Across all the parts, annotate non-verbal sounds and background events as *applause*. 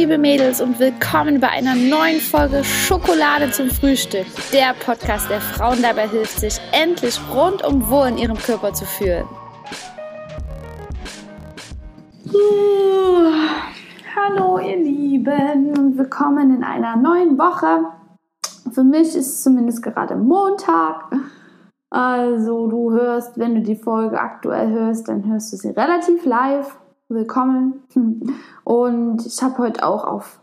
liebe Mädels und willkommen bei einer neuen Folge Schokolade zum Frühstück. Der Podcast, der Frauen dabei hilft, sich endlich rundum wohl in ihrem Körper zu fühlen. Uh, hallo ihr Lieben und willkommen in einer neuen Woche. Für mich ist es zumindest gerade Montag. Also du hörst, wenn du die Folge aktuell hörst, dann hörst du sie relativ live willkommen. Und ich habe heute auch auf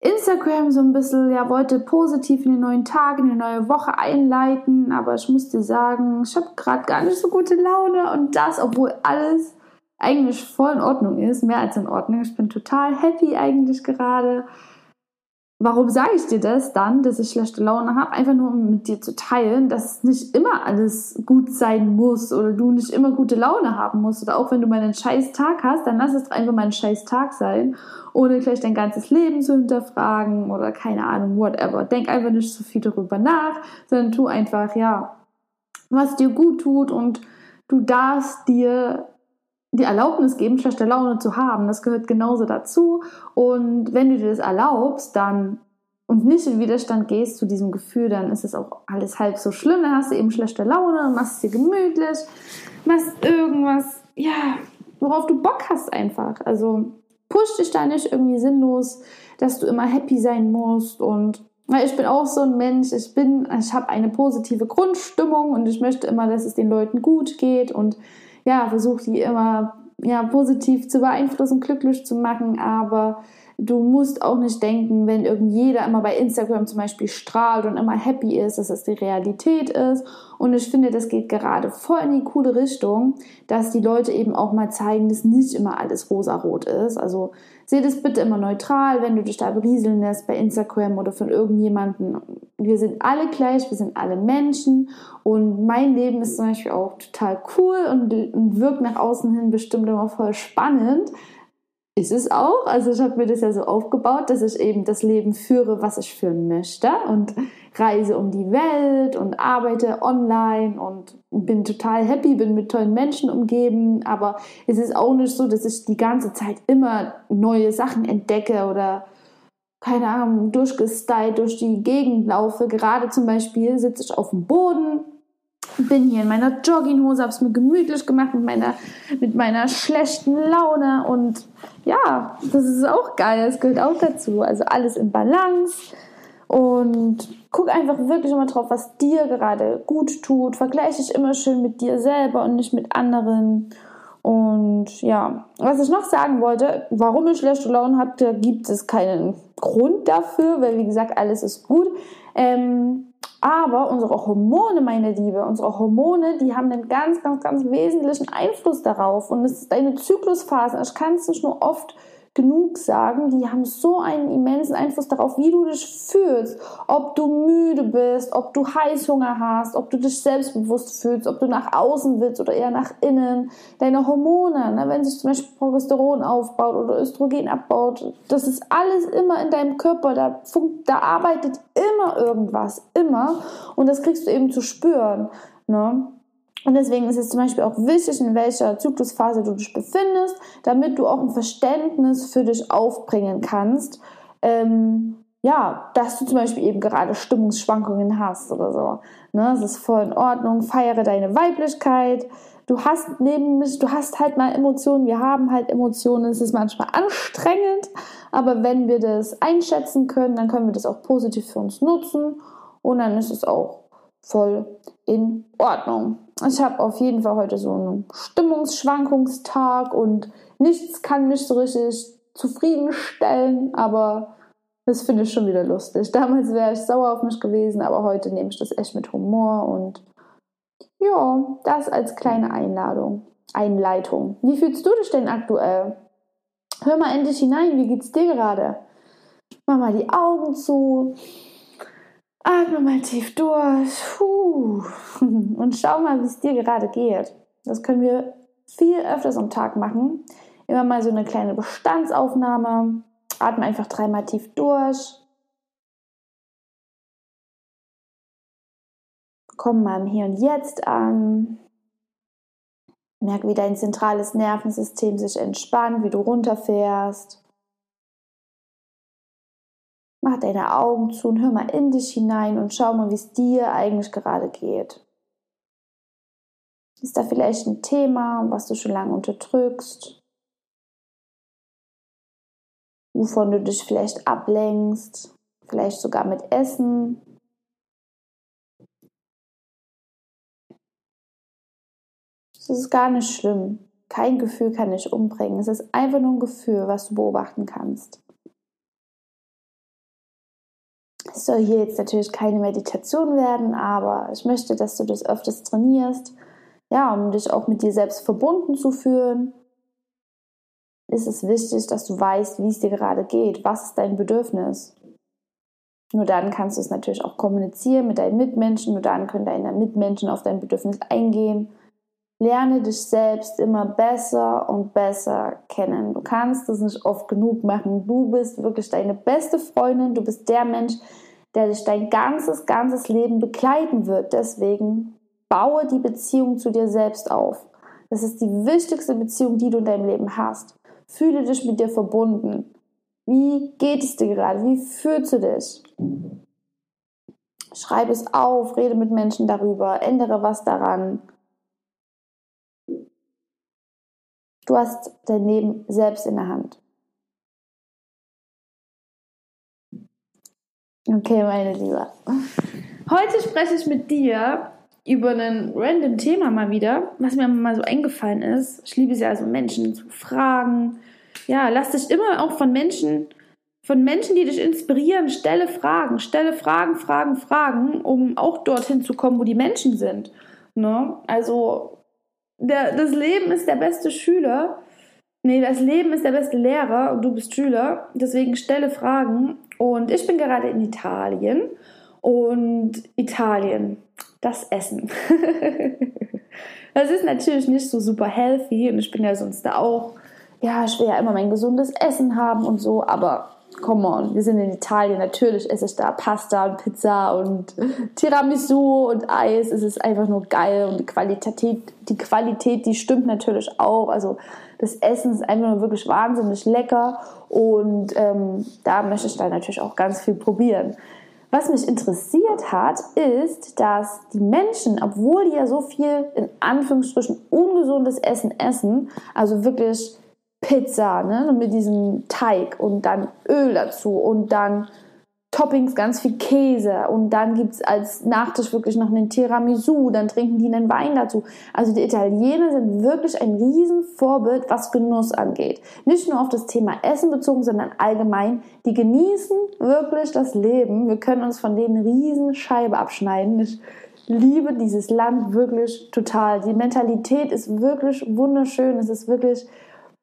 Instagram so ein bisschen, ja, wollte positiv in den neuen Tag, in die neue Woche einleiten, aber ich muss dir sagen, ich habe gerade gar nicht so gute Laune und das, obwohl alles eigentlich voll in Ordnung ist, mehr als in Ordnung. Ich bin total happy eigentlich gerade. Warum sage ich dir das dann, dass ich schlechte Laune habe? Einfach nur, um mit dir zu teilen, dass nicht immer alles gut sein muss oder du nicht immer gute Laune haben musst. Oder auch wenn du mal einen scheiß Tag hast, dann lass es einfach mal ein scheiß Tag sein, ohne gleich dein ganzes Leben zu hinterfragen oder keine Ahnung, whatever. Denk einfach nicht so viel darüber nach, sondern tu einfach, ja, was dir gut tut und du darfst dir die Erlaubnis geben, schlechte Laune zu haben. Das gehört genauso dazu. Und wenn du dir das erlaubst, dann und nicht in Widerstand gehst zu diesem Gefühl, dann ist es auch alles halb so schlimm. Dann hast du eben schlechte Laune, machst es dir gemütlich, machst irgendwas, ja, worauf du Bock hast einfach. Also push dich da nicht irgendwie sinnlos, dass du immer happy sein musst und ich bin auch so ein Mensch, ich bin, ich habe eine positive Grundstimmung und ich möchte immer, dass es den Leuten gut geht und ja, versuche die immer ja, positiv zu beeinflussen, glücklich zu machen, aber du musst auch nicht denken, wenn irgendjeder immer bei Instagram zum Beispiel strahlt und immer happy ist, dass es die Realität ist. Und ich finde, das geht gerade voll in die coole Richtung, dass die Leute eben auch mal zeigen, dass nicht immer alles rosarot ist. Also Seh das bitte immer neutral, wenn du dich da berieseln lässt bei Instagram oder von irgendjemandem. Wir sind alle gleich, wir sind alle Menschen und mein Leben ist zum Beispiel auch total cool und, und wirkt nach außen hin bestimmt immer voll spannend. Ist es auch. Also ich habe mir das ja so aufgebaut, dass ich eben das Leben führe, was ich führen möchte und reise um die Welt und arbeite online und bin total happy, bin mit tollen Menschen umgeben. Aber es ist auch nicht so, dass ich die ganze Zeit immer neue Sachen entdecke oder keine Ahnung, durchgestylt durch die Gegend laufe. Gerade zum Beispiel sitze ich auf dem Boden, bin hier in meiner Jogginghose, habe es mir gemütlich gemacht mit meiner, mit meiner schlechten Laune und ja, das ist auch geil, das gehört auch dazu. Also alles in Balance und guck einfach wirklich immer drauf, was dir gerade gut tut. Vergleiche dich immer schön mit dir selber und nicht mit anderen. Und ja, was ich noch sagen wollte, warum ich schlechte Laune habe, da gibt es keinen Grund dafür, weil wie gesagt, alles ist gut. Ähm, aber unsere Hormone, meine Liebe, unsere Hormone, die haben einen ganz, ganz, ganz wesentlichen Einfluss darauf. Und es ist deine Zyklusphase. Ich kann es nicht nur oft genug sagen, die haben so einen immensen Einfluss darauf, wie du dich fühlst, ob du müde bist, ob du Heißhunger hast, ob du dich selbstbewusst fühlst, ob du nach außen willst oder eher nach innen. Deine Hormone, ne, wenn sich zum Beispiel Progesteron aufbaut oder Östrogen abbaut, das ist alles immer in deinem Körper, da, da arbeitet immer irgendwas, immer und das kriegst du eben zu spüren. Ne? Und deswegen ist es zum Beispiel auch wichtig, in welcher Zyklusphase du dich befindest, damit du auch ein Verständnis für dich aufbringen kannst. Ähm, ja, dass du zum Beispiel eben gerade Stimmungsschwankungen hast oder so. Ne, das ist voll in Ordnung. Feiere deine Weiblichkeit. Du hast neben du hast halt mal Emotionen. Wir haben halt Emotionen. Es ist manchmal anstrengend, aber wenn wir das einschätzen können, dann können wir das auch positiv für uns nutzen und dann ist es auch voll in Ordnung. Ich habe auf jeden Fall heute so einen Stimmungsschwankungstag und nichts kann mich so richtig zufriedenstellen, aber das finde ich schon wieder lustig. *laughs* Damals wäre ich sauer auf mich gewesen, aber heute nehme ich das echt mit Humor und ja, das als kleine Einladung, Einleitung. Wie fühlst du dich denn aktuell? Hör mal endlich hinein, wie geht's dir gerade? Mach mal die Augen zu, Atme mal tief durch. Puh. *laughs* Und schau mal, wie es dir gerade geht. Das können wir viel öfters am Tag machen. Immer mal so eine kleine Bestandsaufnahme. Atme einfach dreimal tief durch. Komm mal im Hier und Jetzt an. Merk, wie dein zentrales Nervensystem sich entspannt, wie du runterfährst. Mach deine Augen zu und hör mal in dich hinein und schau mal, wie es dir eigentlich gerade geht. Ist da vielleicht ein Thema, was du schon lange unterdrückst? Wovon du dich vielleicht ablenkst? Vielleicht sogar mit Essen? Es ist gar nicht schlimm. Kein Gefühl kann dich umbringen. Es ist einfach nur ein Gefühl, was du beobachten kannst. Soll hier jetzt natürlich keine Meditation werden, aber ich möchte, dass du das öfters trainierst. Ja, um dich auch mit dir selbst verbunden zu fühlen, ist es wichtig, dass du weißt, wie es dir gerade geht. Was ist dein Bedürfnis? Nur dann kannst du es natürlich auch kommunizieren mit deinen Mitmenschen. Nur dann können deine Mitmenschen auf dein Bedürfnis eingehen. Lerne dich selbst immer besser und besser kennen. Du kannst es nicht oft genug machen. Du bist wirklich deine beste Freundin. Du bist der Mensch, der dich dein ganzes, ganzes Leben begleiten wird. Deswegen baue die Beziehung zu dir selbst auf. Das ist die wichtigste Beziehung, die du in deinem Leben hast. Fühle dich mit dir verbunden. Wie geht es dir gerade? Wie fühlst du dich? Schreibe es auf, rede mit Menschen darüber, ändere was daran. Du hast dein Leben selbst in der Hand. Okay, meine Liebe. Heute spreche ich mit dir über ein random Thema mal wieder, was mir mal so eingefallen ist. Ich liebe es ja also Menschen zu fragen. Ja, lass dich immer auch von Menschen, von Menschen, die dich inspirieren, stelle Fragen, stelle Fragen, Fragen, Fragen, um auch dorthin zu kommen, wo die Menschen sind. Ne? Also der, das Leben ist der beste Schüler. Nee, das Leben ist der beste Lehrer und du bist Schüler. Deswegen stelle Fragen. Und ich bin gerade in Italien. Und Italien, das Essen. *laughs* das ist natürlich nicht so super healthy. Und ich bin ja sonst da auch, ja, ich will ja immer mein gesundes Essen haben und so. Aber come on, wir sind in Italien, natürlich esse ich da Pasta und Pizza und *laughs* Tiramisu und Eis. Es ist einfach nur geil und die Qualität, die Qualität, die stimmt natürlich auch. Also das Essen ist einfach nur wirklich wahnsinnig lecker und ähm, da möchte ich dann natürlich auch ganz viel probieren. Was mich interessiert hat, ist, dass die Menschen, obwohl die ja so viel in Anführungsstrichen ungesundes Essen essen, also wirklich Pizza, ne, mit diesem Teig und dann Öl dazu und dann Toppings, ganz viel Käse und dann gibt es als Nachtisch wirklich noch einen Tiramisu, dann trinken die einen Wein dazu. Also die Italiener sind wirklich ein Riesenvorbild, was Genuss angeht. Nicht nur auf das Thema Essen bezogen, sondern allgemein. Die genießen wirklich das Leben. Wir können uns von denen riesen Scheibe abschneiden. Ich liebe dieses Land wirklich total. Die Mentalität ist wirklich wunderschön. Es ist wirklich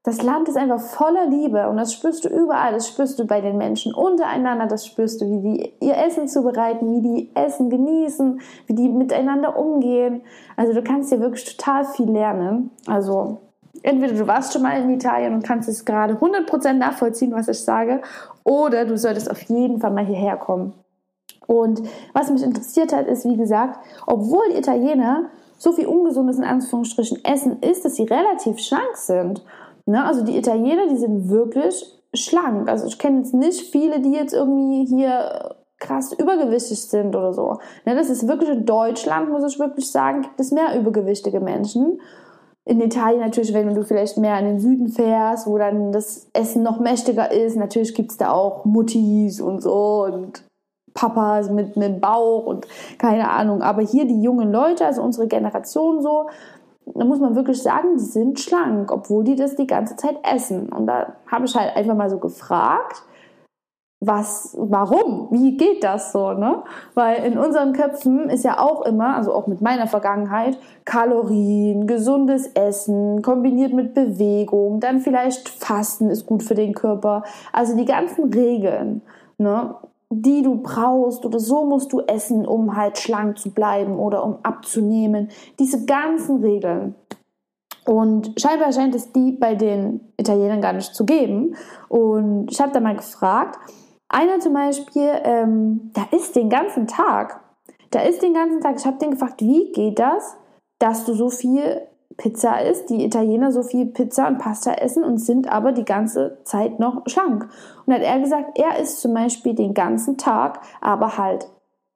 das Land ist einfach voller Liebe und das spürst du überall. Das spürst du bei den Menschen untereinander. Das spürst du, wie die ihr Essen zubereiten, wie die Essen genießen, wie die miteinander umgehen. Also du kannst hier wirklich total viel lernen. Also entweder du warst schon mal in Italien und kannst es gerade 100% nachvollziehen, was ich sage, oder du solltest auf jeden Fall mal hierher kommen. Und was mich interessiert hat, ist, wie gesagt, obwohl Italiener so viel ungesundes in Anführungsstrichen essen, ist, dass sie relativ schlank sind. Ne? Also die Italiener, die sind wirklich schlank. Also ich kenne jetzt nicht viele, die jetzt irgendwie hier krass übergewichtig sind oder so. Ne? Das ist wirklich in Deutschland, muss ich wirklich sagen, gibt es mehr übergewichtige Menschen. In Italien natürlich, wenn du vielleicht mehr in den Süden fährst, wo dann das Essen noch mächtiger ist, natürlich gibt es da auch Muttis und so und Papas mit einem Bauch und keine Ahnung. Aber hier die jungen Leute, also unsere Generation so, da muss man wirklich sagen, die sind schlank, obwohl die das die ganze Zeit essen. Und da habe ich halt einfach mal so gefragt, was, warum? Wie geht das so, ne? Weil in unseren Köpfen ist ja auch immer, also auch mit meiner Vergangenheit, Kalorien, gesundes Essen, kombiniert mit Bewegung, dann vielleicht Fasten ist gut für den Körper. Also die ganzen Regeln, ne? Die du brauchst oder so musst du essen, um halt schlank zu bleiben oder um abzunehmen. Diese ganzen Regeln. Und scheinbar scheint es die bei den Italienern gar nicht zu geben. Und ich habe da mal gefragt, einer zum Beispiel, ähm, da ist den ganzen Tag, da ist den ganzen Tag, ich habe den gefragt, wie geht das, dass du so viel Pizza isst, die Italiener so viel Pizza und Pasta essen und sind aber die ganze Zeit noch schlank. Und hat er gesagt, er isst zum Beispiel den ganzen Tag, aber halt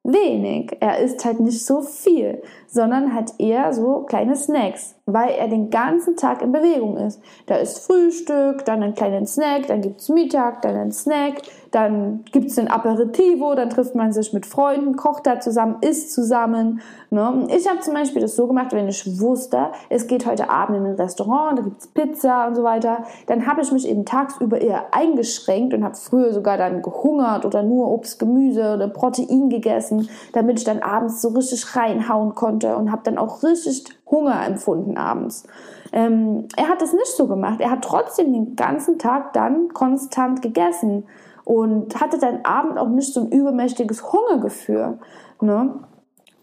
wenig. Er isst halt nicht so viel, sondern hat eher so kleine Snacks, weil er den ganzen Tag in Bewegung ist. Da ist Frühstück, dann einen kleinen Snack, dann gibt's Mittag, dann einen Snack, dann gibt's ein Aperitivo, dann trifft man sich mit Freunden, kocht da zusammen, isst zusammen. Ne? Ich habe zum Beispiel das so gemacht, wenn ich wusste, es geht heute Abend in ein Restaurant, da gibt's Pizza und so weiter, dann habe ich mich eben tagsüber eher eingeschränkt und habe früher sogar dann gehungert oder nur Obst, Gemüse oder Protein gegessen, damit ich dann abends so richtig reinhauen konnte und habe dann auch richtig Hunger empfunden abends. Ähm, er hat das nicht so gemacht. Er hat trotzdem den ganzen Tag dann konstant gegessen und hatte dann Abend auch nicht so ein übermächtiges Hungergefühl. Ne?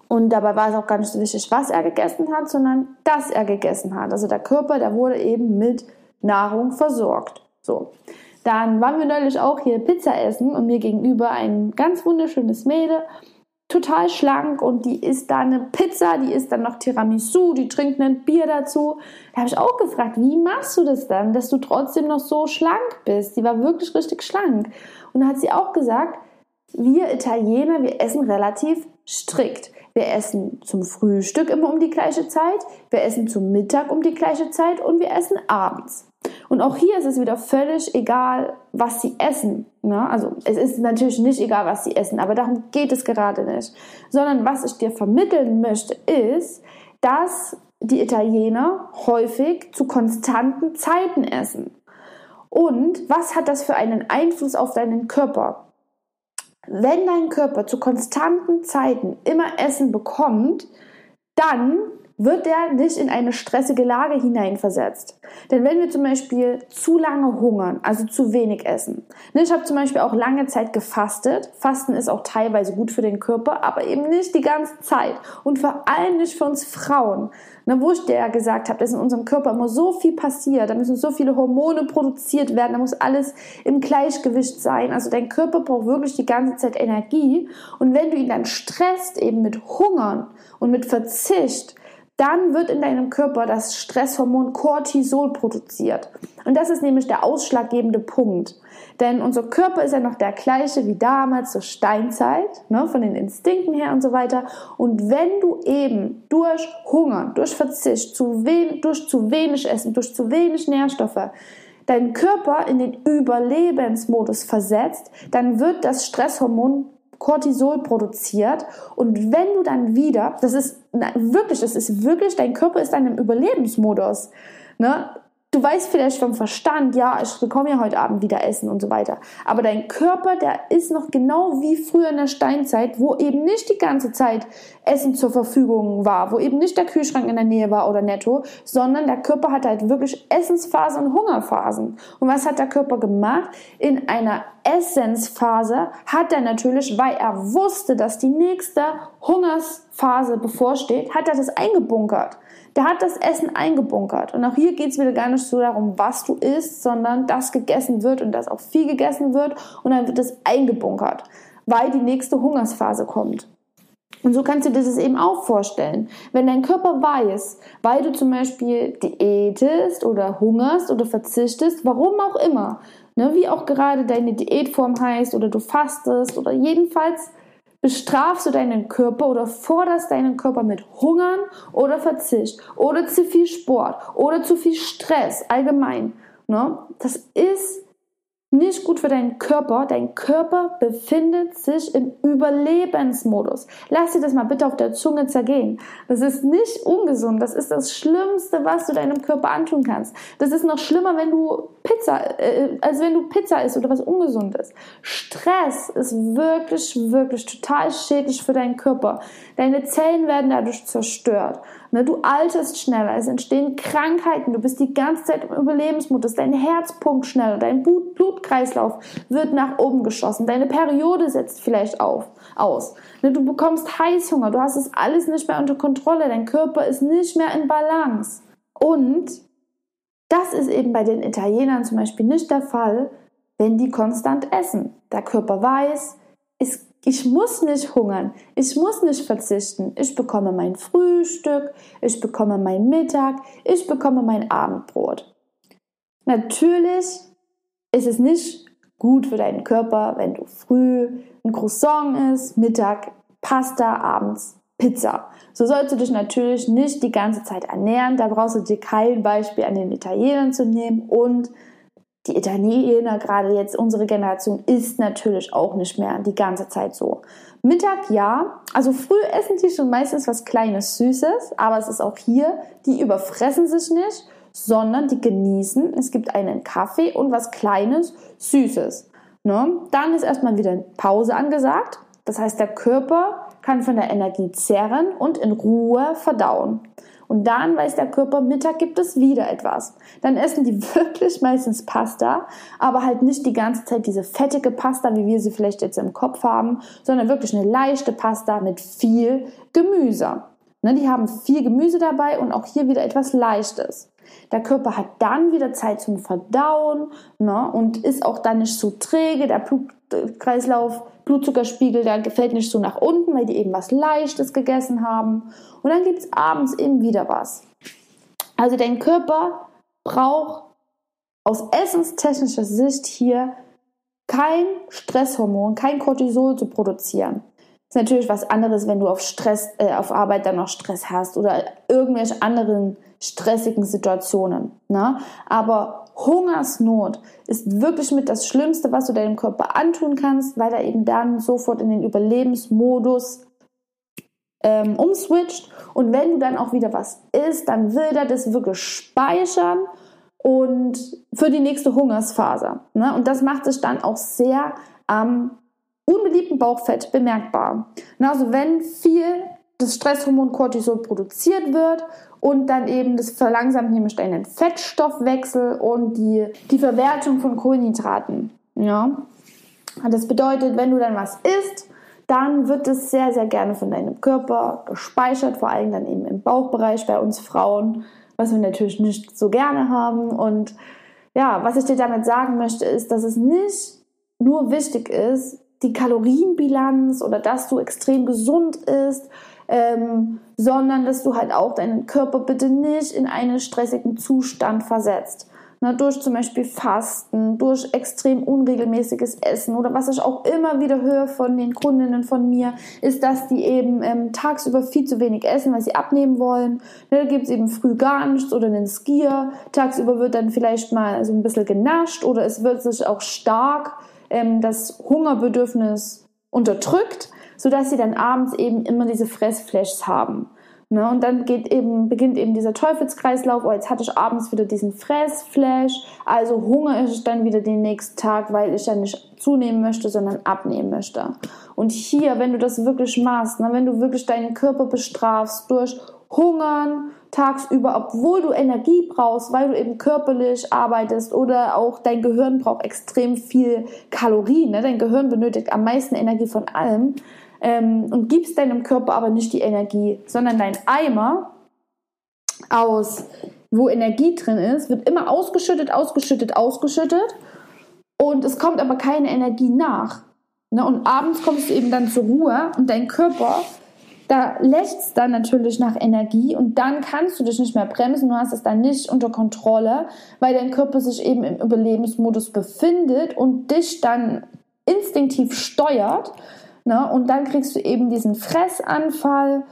Und dabei war es auch gar nicht so wichtig, was er gegessen hat, sondern dass er gegessen hat. Also der Körper, der wurde eben mit Nahrung versorgt. So. Dann waren wir neulich auch hier Pizza essen und mir gegenüber ein ganz wunderschönes Mädel total schlank und die isst da eine Pizza, die isst dann noch Tiramisu, die trinkt ein Bier dazu. Da habe ich auch gefragt, wie machst du das dann, dass du trotzdem noch so schlank bist? Die war wirklich richtig schlank. Und da hat sie auch gesagt, wir Italiener, wir essen relativ strikt. Wir essen zum Frühstück immer um die gleiche Zeit, wir essen zum Mittag um die gleiche Zeit und wir essen abends. Und auch hier ist es wieder völlig egal, was sie essen. Ne? Also es ist natürlich nicht egal, was sie essen, aber darum geht es gerade nicht. Sondern was ich dir vermitteln möchte, ist, dass die Italiener häufig zu konstanten Zeiten essen. Und was hat das für einen Einfluss auf deinen Körper? Wenn dein Körper zu konstanten Zeiten immer Essen bekommt, dann wird der nicht in eine stressige Lage hineinversetzt. Denn wenn wir zum Beispiel zu lange hungern, also zu wenig essen, ne, ich habe zum Beispiel auch lange Zeit gefastet, Fasten ist auch teilweise gut für den Körper, aber eben nicht die ganze Zeit. Und vor allem nicht für uns Frauen, ne, wo ich dir ja gesagt habe, dass in unserem Körper immer so viel passiert, da müssen so viele Hormone produziert werden, da muss alles im Gleichgewicht sein, also dein Körper braucht wirklich die ganze Zeit Energie. Und wenn du ihn dann stresst eben mit Hungern und mit Verzicht, dann wird in deinem Körper das Stresshormon Cortisol produziert. Und das ist nämlich der ausschlaggebende Punkt. Denn unser Körper ist ja noch der gleiche wie damals zur Steinzeit, ne, von den Instinkten her und so weiter. Und wenn du eben durch Hunger, durch Verzicht, zu durch zu wenig Essen, durch zu wenig Nährstoffe, deinen Körper in den Überlebensmodus versetzt, dann wird das Stresshormon Cortisol produziert und wenn du dann wieder, das ist na, wirklich, das ist wirklich, dein Körper ist dann im Überlebensmodus. Ne? Du weißt vielleicht vom Verstand, ja, ich bekomme ja heute Abend wieder Essen und so weiter. Aber dein Körper, der ist noch genau wie früher in der Steinzeit, wo eben nicht die ganze Zeit Essen zur Verfügung war, wo eben nicht der Kühlschrank in der Nähe war oder netto, sondern der Körper hat halt wirklich Essensphasen und Hungerphasen. Und was hat der Körper gemacht? In einer Essensphase hat er natürlich, weil er wusste, dass die nächste Hungersphase bevorsteht, hat er das eingebunkert. Der hat das Essen eingebunkert. Und auch hier geht es wieder gar nicht so darum, was du isst, sondern dass gegessen wird und dass auch viel gegessen wird und dann wird es eingebunkert, weil die nächste Hungersphase kommt. Und so kannst du dir das eben auch vorstellen. Wenn dein Körper weiß, weil du zum Beispiel diätest oder hungerst oder verzichtest, warum auch immer, ne, wie auch gerade deine Diätform heißt oder du fastest oder jedenfalls bestrafst du deinen Körper oder forderst deinen Körper mit Hungern oder Verzicht oder zu viel Sport oder zu viel Stress allgemein. Ne? Das ist nicht gut für deinen Körper. Dein Körper befindet sich im Überlebensmodus. Lass dir das mal bitte auf der Zunge zergehen. Das ist nicht ungesund. Das ist das Schlimmste, was du deinem Körper antun kannst. Das ist noch schlimmer, wenn du Pizza, äh, als wenn du Pizza isst oder was Ungesundes. Stress ist wirklich, wirklich total schädlich für deinen Körper. Deine Zellen werden dadurch zerstört. Ne, du alterst schneller, es entstehen Krankheiten, du bist die ganze Zeit im Überlebensmodus, dein Herz pumpt schneller, dein Blut Blutkreislauf wird nach oben geschossen, deine Periode setzt vielleicht auf, aus. Ne, du bekommst Heißhunger, du hast es alles nicht mehr unter Kontrolle, dein Körper ist nicht mehr in Balance. Und das ist eben bei den Italienern zum Beispiel nicht der Fall, wenn die konstant essen. Der Körper weiß, es ich muss nicht hungern, ich muss nicht verzichten. Ich bekomme mein Frühstück, ich bekomme mein Mittag, ich bekomme mein Abendbrot. Natürlich ist es nicht gut für deinen Körper, wenn du früh ein Croissant isst, Mittag Pasta, abends Pizza. So sollst du dich natürlich nicht die ganze Zeit ernähren. Da brauchst du dir kein Beispiel an den Italienern zu nehmen und die Italiener, gerade jetzt unsere Generation, isst natürlich auch nicht mehr die ganze Zeit so. Mittag ja, also früh essen die schon meistens was Kleines, Süßes, aber es ist auch hier, die überfressen sich nicht, sondern die genießen. Es gibt einen Kaffee und was Kleines, Süßes. Ne? Dann ist erstmal wieder Pause angesagt. Das heißt, der Körper kann von der Energie zehren und in Ruhe verdauen. Und dann weiß der Körper, Mittag gibt es wieder etwas. Dann essen die *laughs* wirklich meistens Pasta, aber halt nicht die ganze Zeit diese fettige Pasta, wie wir sie vielleicht jetzt im Kopf haben, sondern wirklich eine leichte Pasta mit viel Gemüse. Ne, die haben viel Gemüse dabei und auch hier wieder etwas Leichtes. Der Körper hat dann wieder Zeit zum Verdauen ne, und ist auch dann nicht so träge. Der Blutkreislauf, Blutzuckerspiegel, der fällt nicht so nach unten, weil die eben was Leichtes gegessen haben. Und dann gibt es abends eben wieder was. Also dein Körper braucht aus essenstechnischer Sicht hier kein Stresshormon, kein Cortisol zu produzieren. Ist natürlich was anderes, wenn du auf Stress, äh, auf Arbeit dann noch Stress hast oder irgendwelche anderen stressigen Situationen. Ne? Aber Hungersnot ist wirklich mit das Schlimmste, was du deinem Körper antun kannst, weil er eben dann sofort in den Überlebensmodus ähm, umswitcht. Und wenn du dann auch wieder was isst, dann will er das wirklich speichern und für die nächste Hungersphase. Ne? Und das macht sich dann auch sehr am unbeliebten Bauchfett bemerkbar. Also wenn viel das Stresshormon Cortisol produziert wird und dann eben das verlangsamt nämlich deinen Fettstoffwechsel und die, die Verwertung von Kohlenhydraten. Ja? Das bedeutet, wenn du dann was isst, dann wird es sehr, sehr gerne von deinem Körper gespeichert, vor allem dann eben im Bauchbereich bei uns Frauen, was wir natürlich nicht so gerne haben. Und ja, was ich dir damit sagen möchte, ist, dass es nicht nur wichtig ist, die Kalorienbilanz oder dass du extrem gesund isst, ähm, sondern dass du halt auch deinen Körper bitte nicht in einen stressigen Zustand versetzt. Na, durch zum Beispiel Fasten, durch extrem unregelmäßiges Essen oder was ich auch immer wieder höre von den Kundinnen von mir, ist, dass die eben ähm, tagsüber viel zu wenig essen, weil sie abnehmen wollen. Ne, da gibt es eben früh gar nichts oder einen Skier. Tagsüber wird dann vielleicht mal so ein bisschen genascht oder es wird sich auch stark ähm, das Hungerbedürfnis unterdrückt, sodass sie dann abends eben immer diese Fressflashs haben. Ne? Und dann geht eben, beginnt eben dieser Teufelskreislauf, oh, jetzt hatte ich abends wieder diesen Fressflash, also hungere ich dann wieder den nächsten Tag, weil ich ja nicht zunehmen möchte, sondern abnehmen möchte. Und hier, wenn du das wirklich machst, ne, wenn du wirklich deinen Körper bestrafst durch Hungern, tagsüber, obwohl du Energie brauchst, weil du eben körperlich arbeitest oder auch dein Gehirn braucht extrem viel Kalorien. Ne? Dein Gehirn benötigt am meisten Energie von allem ähm, und gibst deinem Körper aber nicht die Energie, sondern dein Eimer aus, wo Energie drin ist, wird immer ausgeschüttet, ausgeschüttet, ausgeschüttet und es kommt aber keine Energie nach. Ne? Und abends kommst du eben dann zur Ruhe und dein Körper da lächzt dann natürlich nach Energie und dann kannst du dich nicht mehr bremsen, du hast es dann nicht unter Kontrolle, weil dein Körper sich eben im Überlebensmodus befindet und dich dann instinktiv steuert. Ne? Und dann kriegst du eben diesen Fressanfall.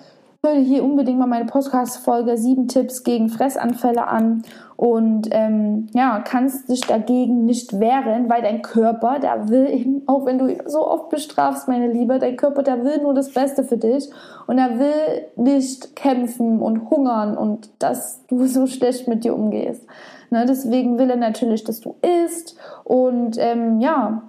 Hör dir hier unbedingt mal meine Podcast-Folge 7 Tipps gegen Fressanfälle an. Und ähm, ja, kannst dich dagegen nicht wehren, weil dein Körper, der will eben, auch wenn du so oft bestrafst, meine Liebe, dein Körper, der will nur das Beste für dich. Und er will nicht kämpfen und hungern und dass du *laughs* so schlecht mit dir umgehst. Ne, deswegen will er natürlich, dass du isst. Und ähm, ja,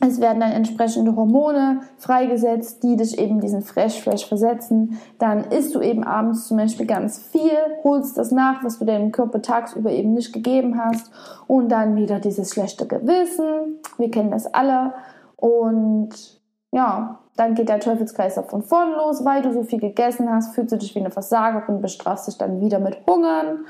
es werden dann entsprechende Hormone freigesetzt, die dich eben diesen Fresh Flash versetzen. Dann isst du eben abends zum Beispiel ganz viel, holst das nach, was du deinem Körper tagsüber eben nicht gegeben hast. Und dann wieder dieses schlechte Gewissen. Wir kennen das alle. Und ja, dann geht der Teufelskreislauf von vorn los, weil du so viel gegessen hast, fühlst du dich wie eine Versagerin, bestrafst dich dann wieder mit Hungern.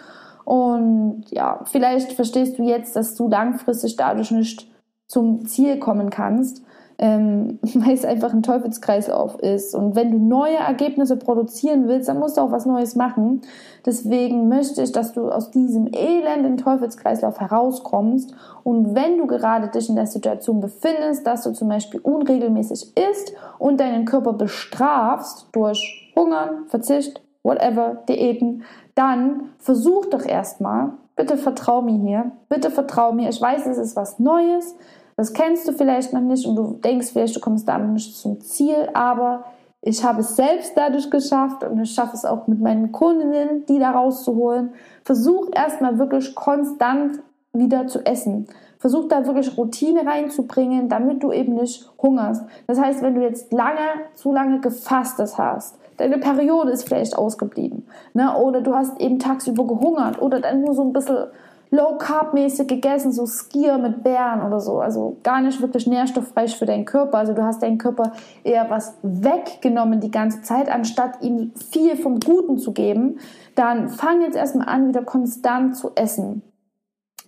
Und ja, vielleicht verstehst du jetzt, dass du langfristig dadurch nicht zum Ziel kommen kannst. ähm, *laughs* weil es einfach ein Teufelskreislauf ist. Und wenn du neue Ergebnisse produzieren willst, dann musst du auch was Neues machen. Deswegen möchte ich, dass du aus diesem elenden Teufelskreislauf herauskommst. Und wenn du gerade dich in der Situation befindest, dass du zum Beispiel unregelmäßig isst und deinen Körper bestrafst durch Hungern, Verzicht, whatever, Diäten, dann versuch doch erstmal, bitte vertrau mir hier, bitte vertrau mir, ich weiß, es ist was Neues, das kennst du vielleicht noch nicht und du denkst vielleicht, du kommst damit nicht zum Ziel, aber ich habe es selbst dadurch geschafft und ich schaffe es auch mit meinen Kundinnen, die da rauszuholen. Versuch erstmal wirklich konstant wieder zu essen. Versuch da wirklich Routine reinzubringen, damit du eben nicht hungerst. Das heißt, wenn du jetzt lange, zu lange gefastet hast, deine Periode ist vielleicht ausgeblieben, ne? oder du hast eben tagsüber gehungert oder dann nur so ein bisschen Low-Carb-mäßig gegessen, so Skier mit Beeren oder so. Also gar nicht wirklich nährstoffreich für deinen Körper. Also du hast deinen Körper eher was weggenommen die ganze Zeit, anstatt ihm viel vom Guten zu geben. Dann fang jetzt erstmal an, wieder konstant zu essen.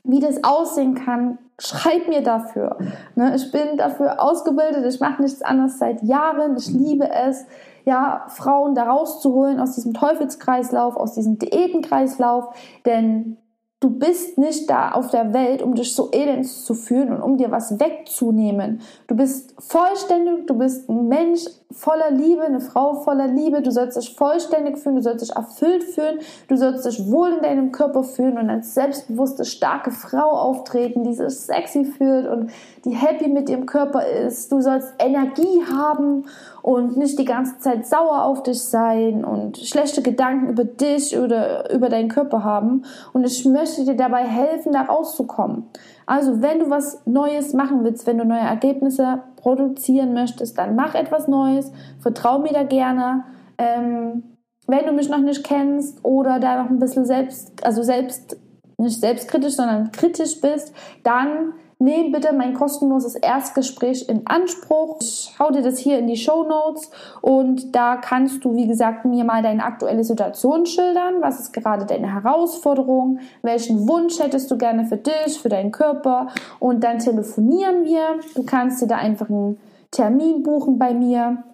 Wie das aussehen kann, schreib mir dafür. Ne, ich bin dafür ausgebildet, ich mache nichts anderes seit Jahren. Ich liebe es, ja, Frauen da rauszuholen aus diesem Teufelskreislauf, aus diesem Diätenkreislauf. Denn Du bist nicht da auf der Welt, um dich so elend zu fühlen und um dir was wegzunehmen. Du bist vollständig, du bist ein Mensch voller Liebe, eine Frau voller Liebe. Du sollst dich vollständig fühlen, du sollst dich erfüllt fühlen, du sollst dich wohl in deinem Körper fühlen und als selbstbewusste, starke Frau auftreten, die sich sexy fühlt und die happy mit ihrem Körper ist. Du sollst Energie haben und nicht die ganze Zeit sauer auf dich sein und schlechte Gedanken über dich oder über deinen Körper haben. Und ich möchte dir dabei helfen, da rauszukommen. Also, wenn du was Neues machen willst, wenn du neue Ergebnisse produzieren möchtest, dann mach etwas Neues. Vertrau mir da gerne. Ähm, wenn du mich noch nicht kennst oder da noch ein bisschen selbst, also selbst, nicht selbstkritisch, sondern kritisch bist, dann Nehm bitte mein kostenloses Erstgespräch in Anspruch. Ich hau dir das hier in die Show Notes und da kannst du, wie gesagt, mir mal deine aktuelle Situation schildern. Was ist gerade deine Herausforderung? Welchen Wunsch hättest du gerne für dich, für deinen Körper? Und dann telefonieren wir. Du kannst dir da einfach einen Termin buchen bei mir.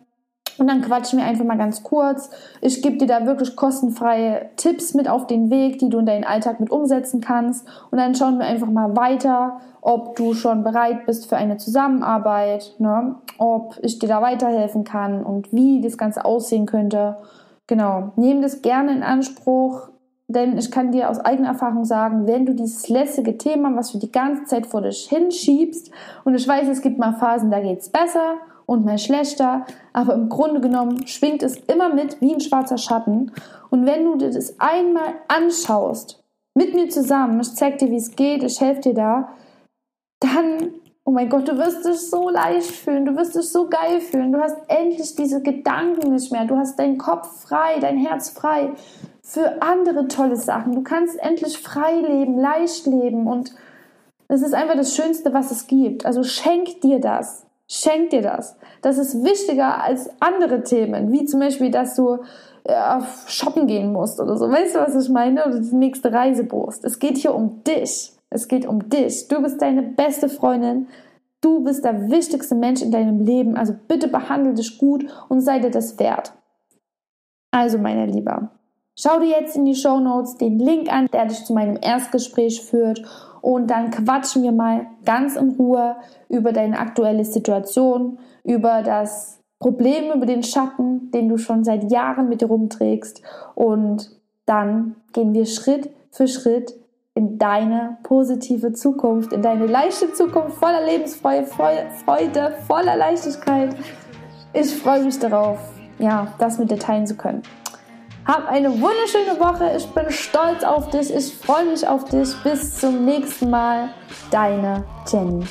Und dann quatschen wir einfach mal ganz kurz. Ich gebe dir da wirklich kostenfreie Tipps mit auf den Weg, die du in deinen Alltag mit umsetzen kannst. Und dann schauen wir einfach mal weiter, ob du schon bereit bist für eine Zusammenarbeit, ne? ob ich dir da weiterhelfen kann und wie das Ganze aussehen könnte. Genau, nehm das gerne in Anspruch, denn ich kann dir aus eigener Erfahrung sagen, wenn du dieses lässige Thema, was du die ganze Zeit vor dich hinschiebst, und ich weiß, es gibt mal Phasen, da geht's besser und mal schlechter, aber im Grunde genommen schwingt es immer mit wie ein schwarzer Schatten. Und wenn du dir das einmal anschaust, mit mir zusammen, ich zeig dir, wie es geht, ich helfe dir da, dann, oh mein Gott, du wirst dich so leicht fühlen, du wirst dich so geil fühlen, du hast endlich diese Gedanken nicht mehr, du hast deinen Kopf frei, dein Herz frei für andere tolle Sachen. Du kannst endlich frei leben, leicht leben und es ist einfach das Schönste, was es gibt. Also schenk dir das. Schenk dir das. Das ist wichtiger als andere Themen, wie zum Beispiel, dass du äh, shoppen gehen musst oder so. Weißt du, was ich meine? Oder die nächste Reise buchst. Es geht hier um dich. Es geht um dich. Du bist deine beste Freundin. Du bist der wichtigste Mensch in deinem Leben. Also bitte behandle dich gut und sei dir das wert. Also, meine Lieber, schau dir jetzt in die Show Notes den Link an, der dich zu meinem Erstgespräch führt und dann quatschen wir mal ganz in Ruhe über deine aktuelle Situation, über das Problem, über den Schatten, den du schon seit Jahren mit dir rumträgst und dann gehen wir Schritt für Schritt in deine positive Zukunft, in deine leichte Zukunft voller Lebensfreude, Freude, voller Leichtigkeit. Ich freue mich darauf, ja, das mit dir teilen zu können. Hab eine wunderschöne Woche. Ich bin stolz auf dich. Ich freue mich auf dich. Bis zum nächsten Mal. Deine Jenny.